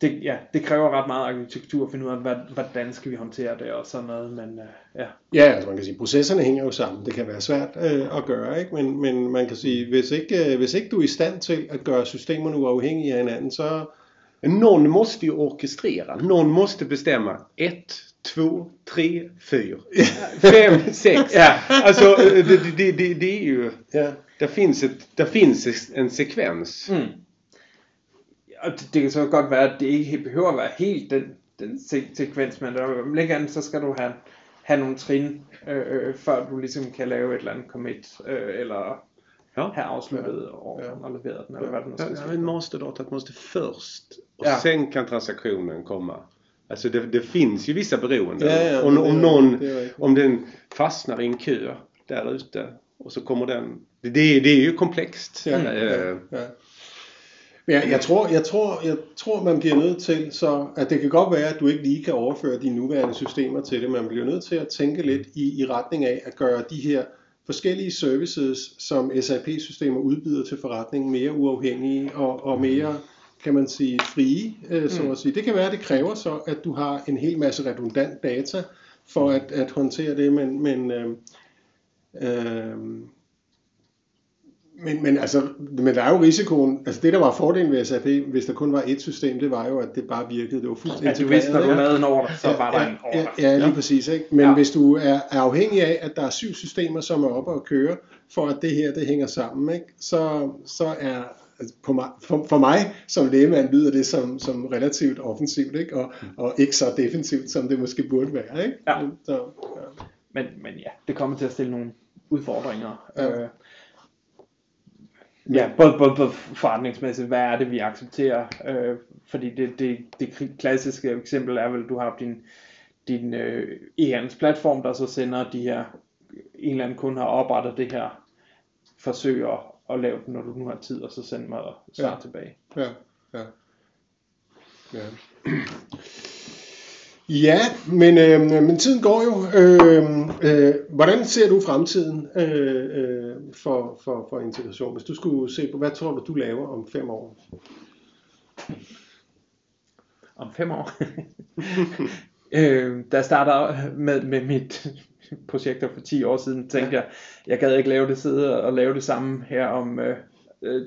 det, ja, det kræver ret meget arkitektur at finde ud af, hvad, hvordan skal vi håndtere det og sådan noget. Men øh, ja, Ja, altså man kan sige, processerne hænger jo sammen. Det kan være svært øh, at gøre, ikke? Men, men man kan sige, hvis ikke, øh, hvis ikke du er i stand til at gøre systemerne uafhængige af hinanden, så Någon måste ju orkestrera. Någon måste bestämma. Ett, två, tre, fyra, fem, sex. Ja. Alltså det, det, det, det, det är ju... ja, Det finns, ett, det finns en sekvens. Mm. Og det, det kan så godt være, at det ikke behøver at være helt den, den se- sekvens, men der, om ikke andet, så skal du have, have nogle trin, øh, øh, før du ligesom kan lave et eller andet commit, øh, eller Ja. have afsluttet og, Ja. og leveret den, eller hvad det nu skal Ja, ske. men masterdatat måste först och Ja. sen kan transaktionen komma. Alltså det, det finns ju vissa beroenden. Ja, ja, om, om någon, om den fastnar i en kö där ute och så kommer den. Det, det, är ju komplext. Ja, Eh, ja, ja. Men jeg, jeg, tror, jeg, tror, jeg tror, man bliver nødt til, så at det kan godt være, at du ikke lige kan overføre de nuværende systemer til det, man bliver nødt til at tænke lidt i, i retning af at gøre de her forskellige services, som SAP-systemer udbyder til forretningen, mere uafhængige og, og mere, kan man sige, frie, øh, så at sige. Det kan være, at det kræver så, at du har en hel masse redundant data for at, at håndtere det, men, men øh, øh, men, men, altså, men der er jo risikoen, altså det der var fordelen ved SAP, hvis der kun var et system, det var jo, at det bare virkede, det var fuldt Ja, du vidste, når du lavede en ordre, så var der ja, en ordre. Ja, ja, lige Ja. præcis. Ikke? Men ja. hvis du er, er afhængig af, at der er syv systemer, som er oppe og køre, for at det her det hænger sammen, ikke? Så, så er altså på mig, for, for mig som lægemand lyder det som, som relativt offensivt, ikke? Og, og ikke så defensivt, som det måske burde være. Ikke? Ja. Så, ja. Men, men ja, det kommer til at stille nogle udfordringer. Ja. Øh, ja, både, både, både forretningsmæssigt, hvad er det, vi accepterer? Øh, fordi det, det, det klassiske eksempel er vel, du har din, din øh, e-handelsplatform, der så sender de her, en eller anden kunde har oprettet det her, forsøger at lave det, når du nu har tid, og så sende mig svar Ja. tilbage. Ja, ja. Ja, ja men, øh, men tiden går jo. Øh, øh, hvordan ser du fremtiden øh, øh, for, for, for integration? Hvis du skulle se på, hvad tror du, du laver om fem år? om fem år. øh, jeg starter med, med mit projekter for 10 år siden, tænkte jeg, jeg gad ikke lave det sidde og lave det samme her om øh, øh,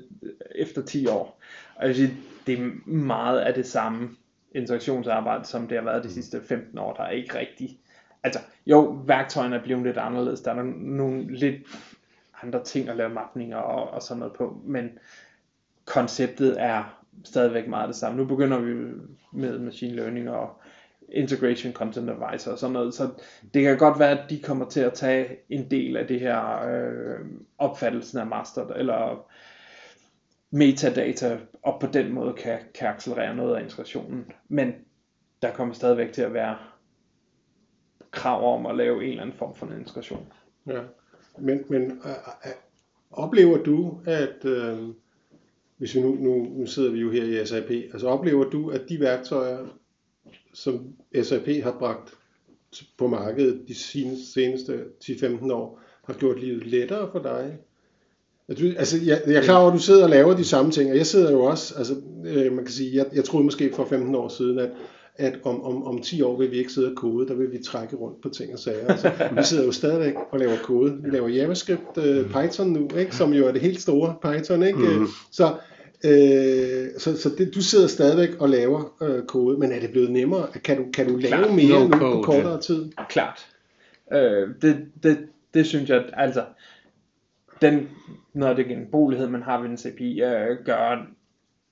efter 10 år. Og jeg vil sige, det er meget af det samme interaktionsarbejde, som det har været de sidste 15 år. Der er ikke rigtig... Altså, jo, værktøjerne er blevet lidt anderledes. Der er nogle lidt andre ting at lave mapninger og, og sådan noget på, men konceptet er stadigvæk meget det samme. Nu begynder vi med machine learning og integration content advisor og sådan noget, så det kan godt være, at de kommer til at tage en del af det her øh, opfattelsen af master, eller metadata, og på den måde kan, kan accelerere noget af integrationen. Men der kommer stadigvæk til at være krav om at lave en eller anden form for en integration. Ja. Men, men øh, øh, oplever du, at øh, hvis vi nu, nu, nu sidder vi jo her i SAP, altså oplever du, at de værktøjer, som SAP har bragt på markedet de seneste, seneste 10-15 år, har gjort livet lettere for dig? Altså, jeg, jeg er klar over, at du sidder og laver de samme ting, og jeg sidder jo også, altså, øh, man kan sige, jeg, jeg troede måske for 15 år siden, at, at om, om, om 10 år vil vi ikke sidde og kode, der vil vi trække rundt på ting og sager. Altså, vi sidder jo stadigvæk og laver kode. Vi laver JavaScript, øh, Python nu, ikke, som jo er det helt store Python. Ikke? Mhm. Så, øh, så, så det, du sidder stadigvæk og laver øh, kode, men er det blevet nemmere? Kan du, kan du lave Klart, mere no nu på kortere tid? Klart. Øh, det, det, det synes jeg, altså, den, af det genbolighed, man har ved en CPI, øh, gør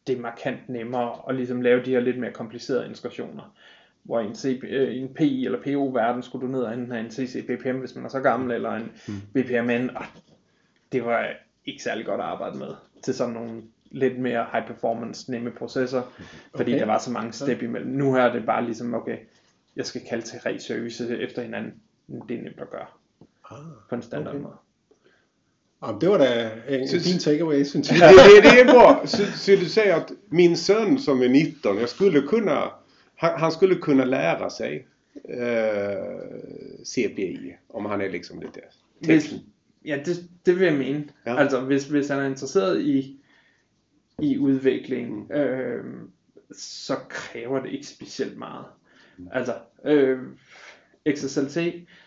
det markant nemmere at ligesom lave de her lidt mere komplicerede integrationer. Hvor i en, CP, øh, en PI eller PO-verden skulle du ned og enten have en CC BPM, hvis man er så gammel, eller en BPMN, og det var ikke særlig godt at arbejde med til sådan nogle lidt mere high performance nemme processer, fordi Okay. der var så mange step imellem. Nu her er det bare ligesom, okay, jeg skal kalde til re service efter hinanden. Det er nemt at gøre Ah, på en standard Okay. måde. Jamen, det var da en, Så- fin takeaway, synes jeg. det, det, det är bra. Så, så du säger att min son som är 19, jag skulle kunna, han, han skulle kunna lära sig eh, CPI om han är liksom lite Hvis, teknisk. ja, det, det vil jeg mene. Ja. Altså, hvis, hvis han er interesseret i, i udvikling, Mm. øh, så kræver det ikke specielt meget. Altså, øh, XSLT,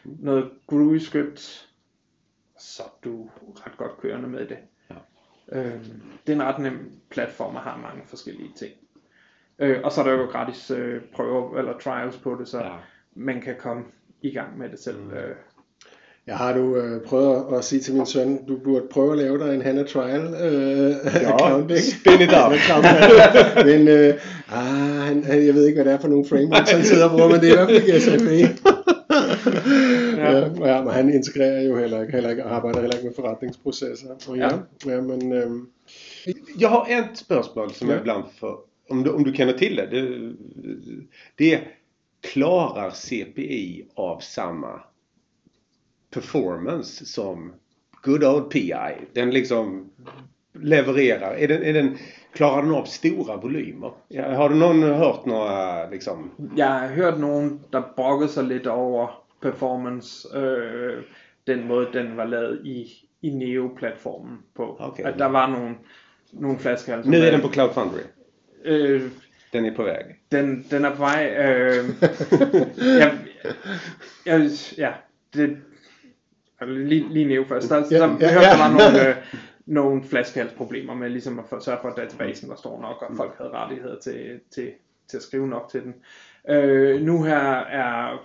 noget GUI script, så er du ret godt kørende med det. Ja. Øh, det er en ret nem platform og har mange forskellige ting. Øh, og så er der jo gratis øh, prøver eller trials på det, så Ja. man kan komme i gang med det selv. Mm. Øh, Jeg har du øh, prøvet at, sige til min søn, du burde prøve at lave dig en Hannah Trial øh, Ja, account, ikke? spin it up. men øh, ah, han, han, jeg ved ikke, hvad det er for nogle frameworks, han sidder og bruger, men det er i hvert fald ikke SAP. ja. Ja, ja, men han integrerer jo heller ikke, heller ikke arbejder heller ikke med forretningsprocesser. Og ja, ja. ja men øh, Jag har ett spörsmål som Ja. jag ibland får, om du, om du känner till det. Det, det är, klarar CPI av samma performance som good old PI? Den liksom levererar, är den, är den, klarar den av stora volymer? Ja, har du någon hört några liksom? Jeg har hørt nogen, der brokkede sig lidt over performance, øh, den måde, den var lavet i, i Neo-platformen på. Okay. At der var nogle, nogle flaskehalse. Nu är den på Cloud Foundry. Øh, Den är på väg. den, den er på vej. Øh, jeg, jeg, ja, det, lige, lige Neo først. Der, Ja, der, ja, ja. der var nogle, øh, nogle flaskehalsproblemer med ligesom at sørge for, at databasen var stor nok, og folk havde rettigheder til, til, til at skrive nok til den. Øh, nu her er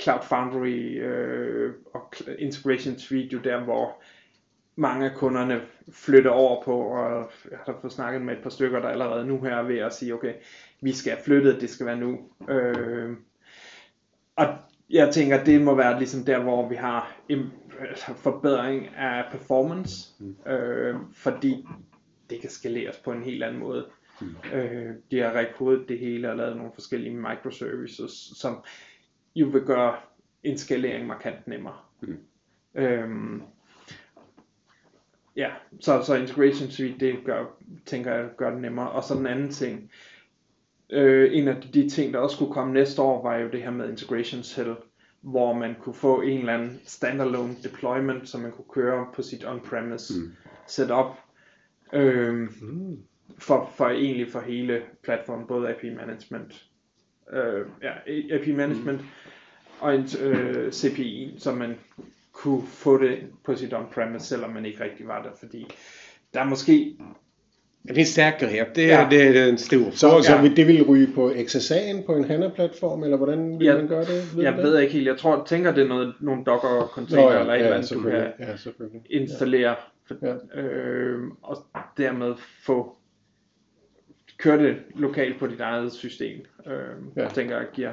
Cloud Foundry øh, og Cl- Integration Suite jo der, hvor mange af kunderne flytter over på, og jeg har fået snakket med et par stykker, der allerede nu her er ved at sige, okay, vi skal have flyttet, det skal være nu. Øh, og jeg tænker, det må være ligesom der, hvor vi har en altså forbedring af performance, øh, fordi det kan skaleres på en helt anden måde. Øh, de har rekodet det hele og lavet nogle forskellige microservices, som jo vil gøre en skalering markant nemmere. Mm. Øhm, ja, så, så integration suite, det gør, tænker jeg, gør det nemmere. Og så den anden ting, øh, en af de ting, der også skulle komme næste år, var jo det her med integration cell, hvor man kunne få en eller anden standalone deployment, som man kunne køre på sit on-premise Mm. setup. Øhm, Mm. for, for egentlig for hele platformen, både API management, øh, ja, API management og en øh, CPI, så man kunne få det på sit on-premise, selvom man ikke rigtig var der, fordi der er måske, Det finns säkerhet. Det, Ja. det är en stor Så, fråga. så vil det vil ryge på XSA'en på en HANA-platform, eller hvordan vil Ja, man gøre det? jeg du ved det? ikke helt, jeg tror, tænker det er noget, nogle docker container Nå, ja, eller et eller ja, andet, du kan. Ja, installere, for, Ja. øh, og dermed få køre det lokalt på dit eget system. Øh, Ja. ja. tænker jeg giver,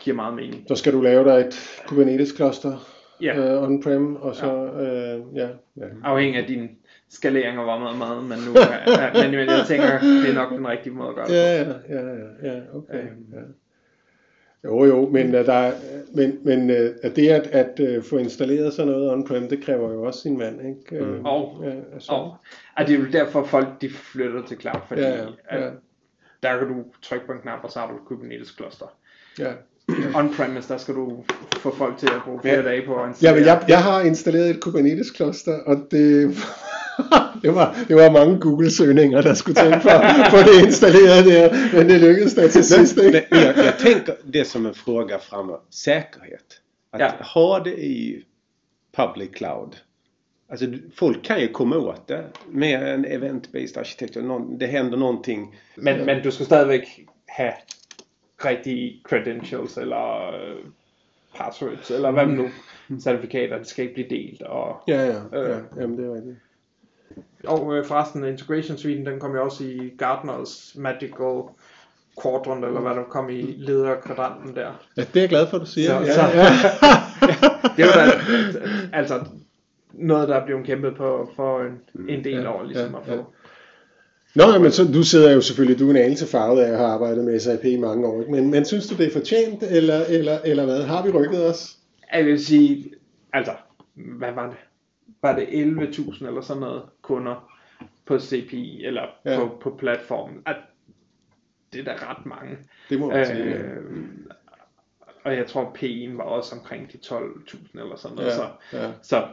giver meget mening. Så skal du lave dig et Kubernetes-cluster Ja. øh, on-prem, og så, øh, ja, ja. afhængig af din skalering og hvor meget mad, men nu er, ja, men, jeg tænker, det er nok den rigtige måde at gøre det Ja, ja, ja, ja, ja, okay. Øhm. Ja. Jo, jo, men, uh, der, er- men, men uh, at det at, at uh, få installeret sådan noget on-prem, det kræver jo også sin mand, ikke? Mm. Øh, Og- ja, altså. Og at det er jo derfor folk de flytter til cloud, fordi ja, ja, at ja, der kan du trykke på en knap, og så har du et Kubernetes cluster. ja. On-premise, der skal du få folk til at bruge flere Ja. dage på at Ja, installere. men jeg, jeg har installeret et Kubernetes cluster, og det, det, var, det var mange Google-søgninger, der skulle til for, for det installeret der, men det lykkedes da til sidst, ikke? men jag, jag tänker det som en fråga framåt. Säkerhet. Att Ja. ha det i public cloud. Alltså folk kan ju komma åt det med en event-based arkitektur. Någon, det händer någonting. men, men du skal stadigvæk have rigtige credentials, eller øh, passwords, eller hvad nu, certifikater, det skal ikke blive delt, og Ja, ja, ja, Øh. jamen det er rigtigt. Og øh, forresten, Integration Suite, den kom jo også i Gartners Magical Quadrant, eller hvad der kom i lederkvadranten der. Ja, det er jeg glad for, at du siger. Så- ja, så- ja. Det var da, altså noget, der er blevet kæmpet på for en, en del Ja, år, ligesom ja, at få. ja. Nå, ja, men så, du sidder jo selvfølgelig, du er en anelse farvet af at have arbejdet med SAP i mange år, ikke? Men, men synes du, det er fortjent, eller, eller, eller hvad? Har vi rykket os? Jeg vil sige, altså, hvad var det? Var det 11.000 eller sådan noget kunder på CPI, eller Ja. ja. på, på platformen? At, det er da ret mange. Det må man sige. ja. Øh, og jeg tror, P'en var også omkring de 12.000 eller sådan noget. Så, Ja, ja, så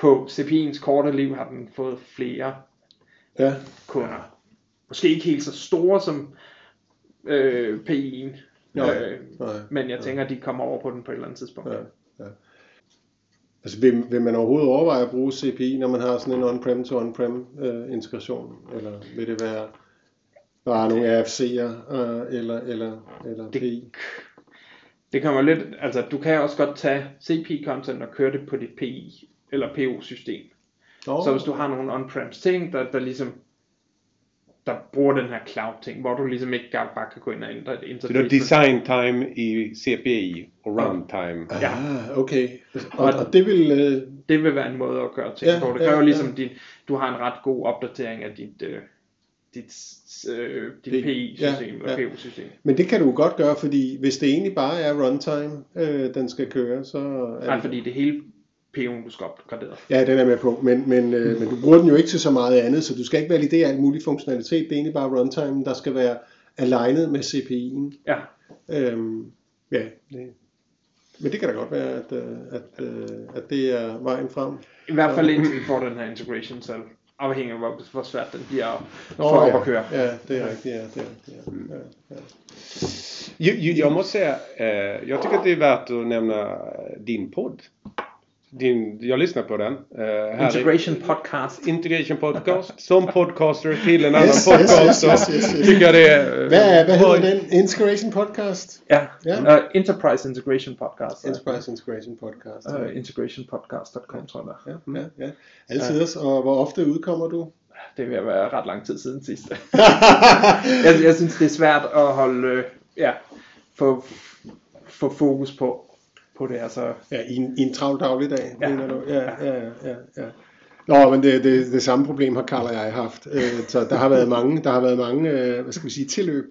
på CPI'ens korte liv har den fået flere ja. kunder. Måske ikke helt så store som øh, P'en, Nej, øh, nej, men jeg tænker, at de kommer over på den på et eller andet tidspunkt. Ja, ja. Altså, vil, vil man overhovedet overveje at bruge CPI, når man har sådan en on-prem to on-prem øh, integration? Eller vil det være bare nogle RFC'er, øh, eller, eller, eller Det- PI? Det kommer lidt, altså du kan også godt tage CP-content og køre det på dit PI eller PO-system. Nå, Så hvis du har nogle on-prems ting, der, der ligesom der bruger den her cloud ting, hvor du ligesom ikke bare kan gå ind og ændre et Så interface. det är design time i CPI och runtime. Ja. Ah, okay. Og, og det vil... Øh, Det vil være en måde at gøre ting Ja, på. Det ja, kræver ligesom, ja. din, du har en ret god opdatering af dit, øh, dit, øh, dit Det- PI-system ja, og ja. PO-system. men det kan du godt gøre, fordi hvis det egentlig bare er runtime, øh, den skal køre, så... Er Nej, det- fordi det er hele PO'en, du skal opgradere. Ja, den er med på, men, men, øh, men du bruger den jo ikke til så meget andet, så du skal ikke validere alt mulig funktionalitet. Det er egentlig bare runtime, der skal være alignet med CPI'en. Ja, Øhm, ja, det. Men det kan da godt være, at, øh, at, øh, at det er vejen frem. I hvert fald indtil vi får den her integration selv. Afhængig af, hvor, hvor svært den bliver få Nå, op ja. at køre. Ja, det er rigtigt. Ja, det er rigtigt. Ja. Ja, ja. Jag, jag måste säga, eh, jag tycker det är värt att nämna din podd. Din, jag lyssnar på den. Eh, här är- Integration podcast. Integration Podcast. Som podcaster till en annan Yes, podcast. yes, yes, yes, yes. Tycker jag det är... eh, Hvad, hvad bra- hedder den? Integration Podcast? Ja, Ja. Uh, Enterprise Integration Podcast. Enterprise Integration Podcast. Uh, integrationpodcast.com, tror jeg. Ja, ja, ja. Altid. Og hvor ofte udkommer du? Det at være ret lang tid siden sidst. jeg, jeg synes, det er svært at holde, øh, ja, få, få fokus på, på det. Altså, Ja, i en, i en travl dagligdag, Ja. mener du? Ja, ja, ja, ja. Nå, men det, det, det samme problem har Karl og jeg haft. Øh, Så der har været mange, der har været mange øh, hvad skal vi sige, tilløb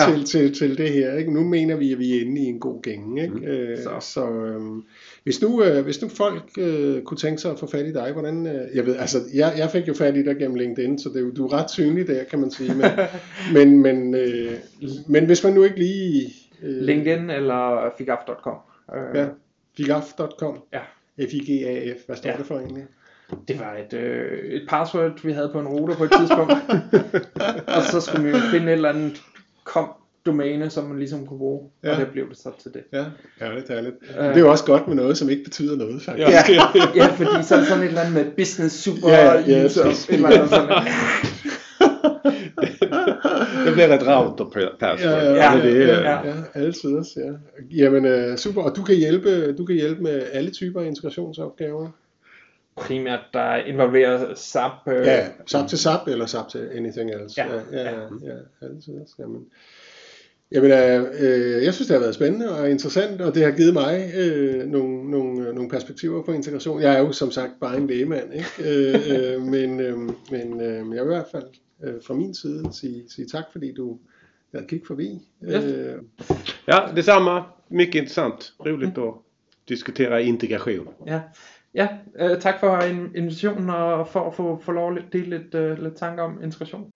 Ja. til, til, til det her. Ikke? Nu mener vi, at vi er inde i en god gænge. Ikke? Øh, Så. så øhm, hvis, nu, øh, hvis nu folk øh, kunne tænke sig at få fat i dig, hvordan... Øh, jeg ved, altså, jeg, jeg fik jo fat i dig gennem LinkedIn, så det er du er ret synlig der, kan man sige. Men, men, men, øh, men hvis man nu ikke lige... Øh, LinkedIn eller figaf.com. Uh, Ja, figaf.com. Ja. F-I-G-A-F. Hvad står Ja. det for egentlig? Det var et, øh, et password, vi havde på en router på et tidspunkt. og så skulle vi jo finde et eller andet kom domæne, som man ligesom kunne bruge. Ja. Og det blev det så til det. Ja, ærligt, ærligt. Øh. Det er jo også godt med noget, som ikke betyder noget, faktisk. Ja. Ja, fordi så er sådan et eller andet med business super Ja, ja, yes. et eller andet sådan. Det blir ett router-password. Ja, ja, Ja, ja, det, ja. ja, ja, altid også, ja. Jamen, øh, super. Og du kan hjælpe, du kan hjælpe med alle typer af integrationsopgaver. Primært, der involverer SAP. Øh, Ja, SAP til SAP eller SAP til anything else. Ja, ja, ja, ja. ja, altid. Jamen. Jamen, øh, øh, jeg synes, det har været spændende og interessant, og det har givet mig øh, nogle, nogle, øh, nogle perspektiver på integration. Jeg er jo som sagt bare en lægemand, ikke? Øh, øh, men, øh, men øh, jeg vil i hvert fald øh, fra min side sige, sige tak, fordi du havde kigget forbi. Yes. Øh, Ja, detsamma. Mycket intressant. Roligt att diskutera integration. Ja, ja øh, tak for in- invitationen og for at få, få lov at dele lidt, øh, lidt tanker om integration.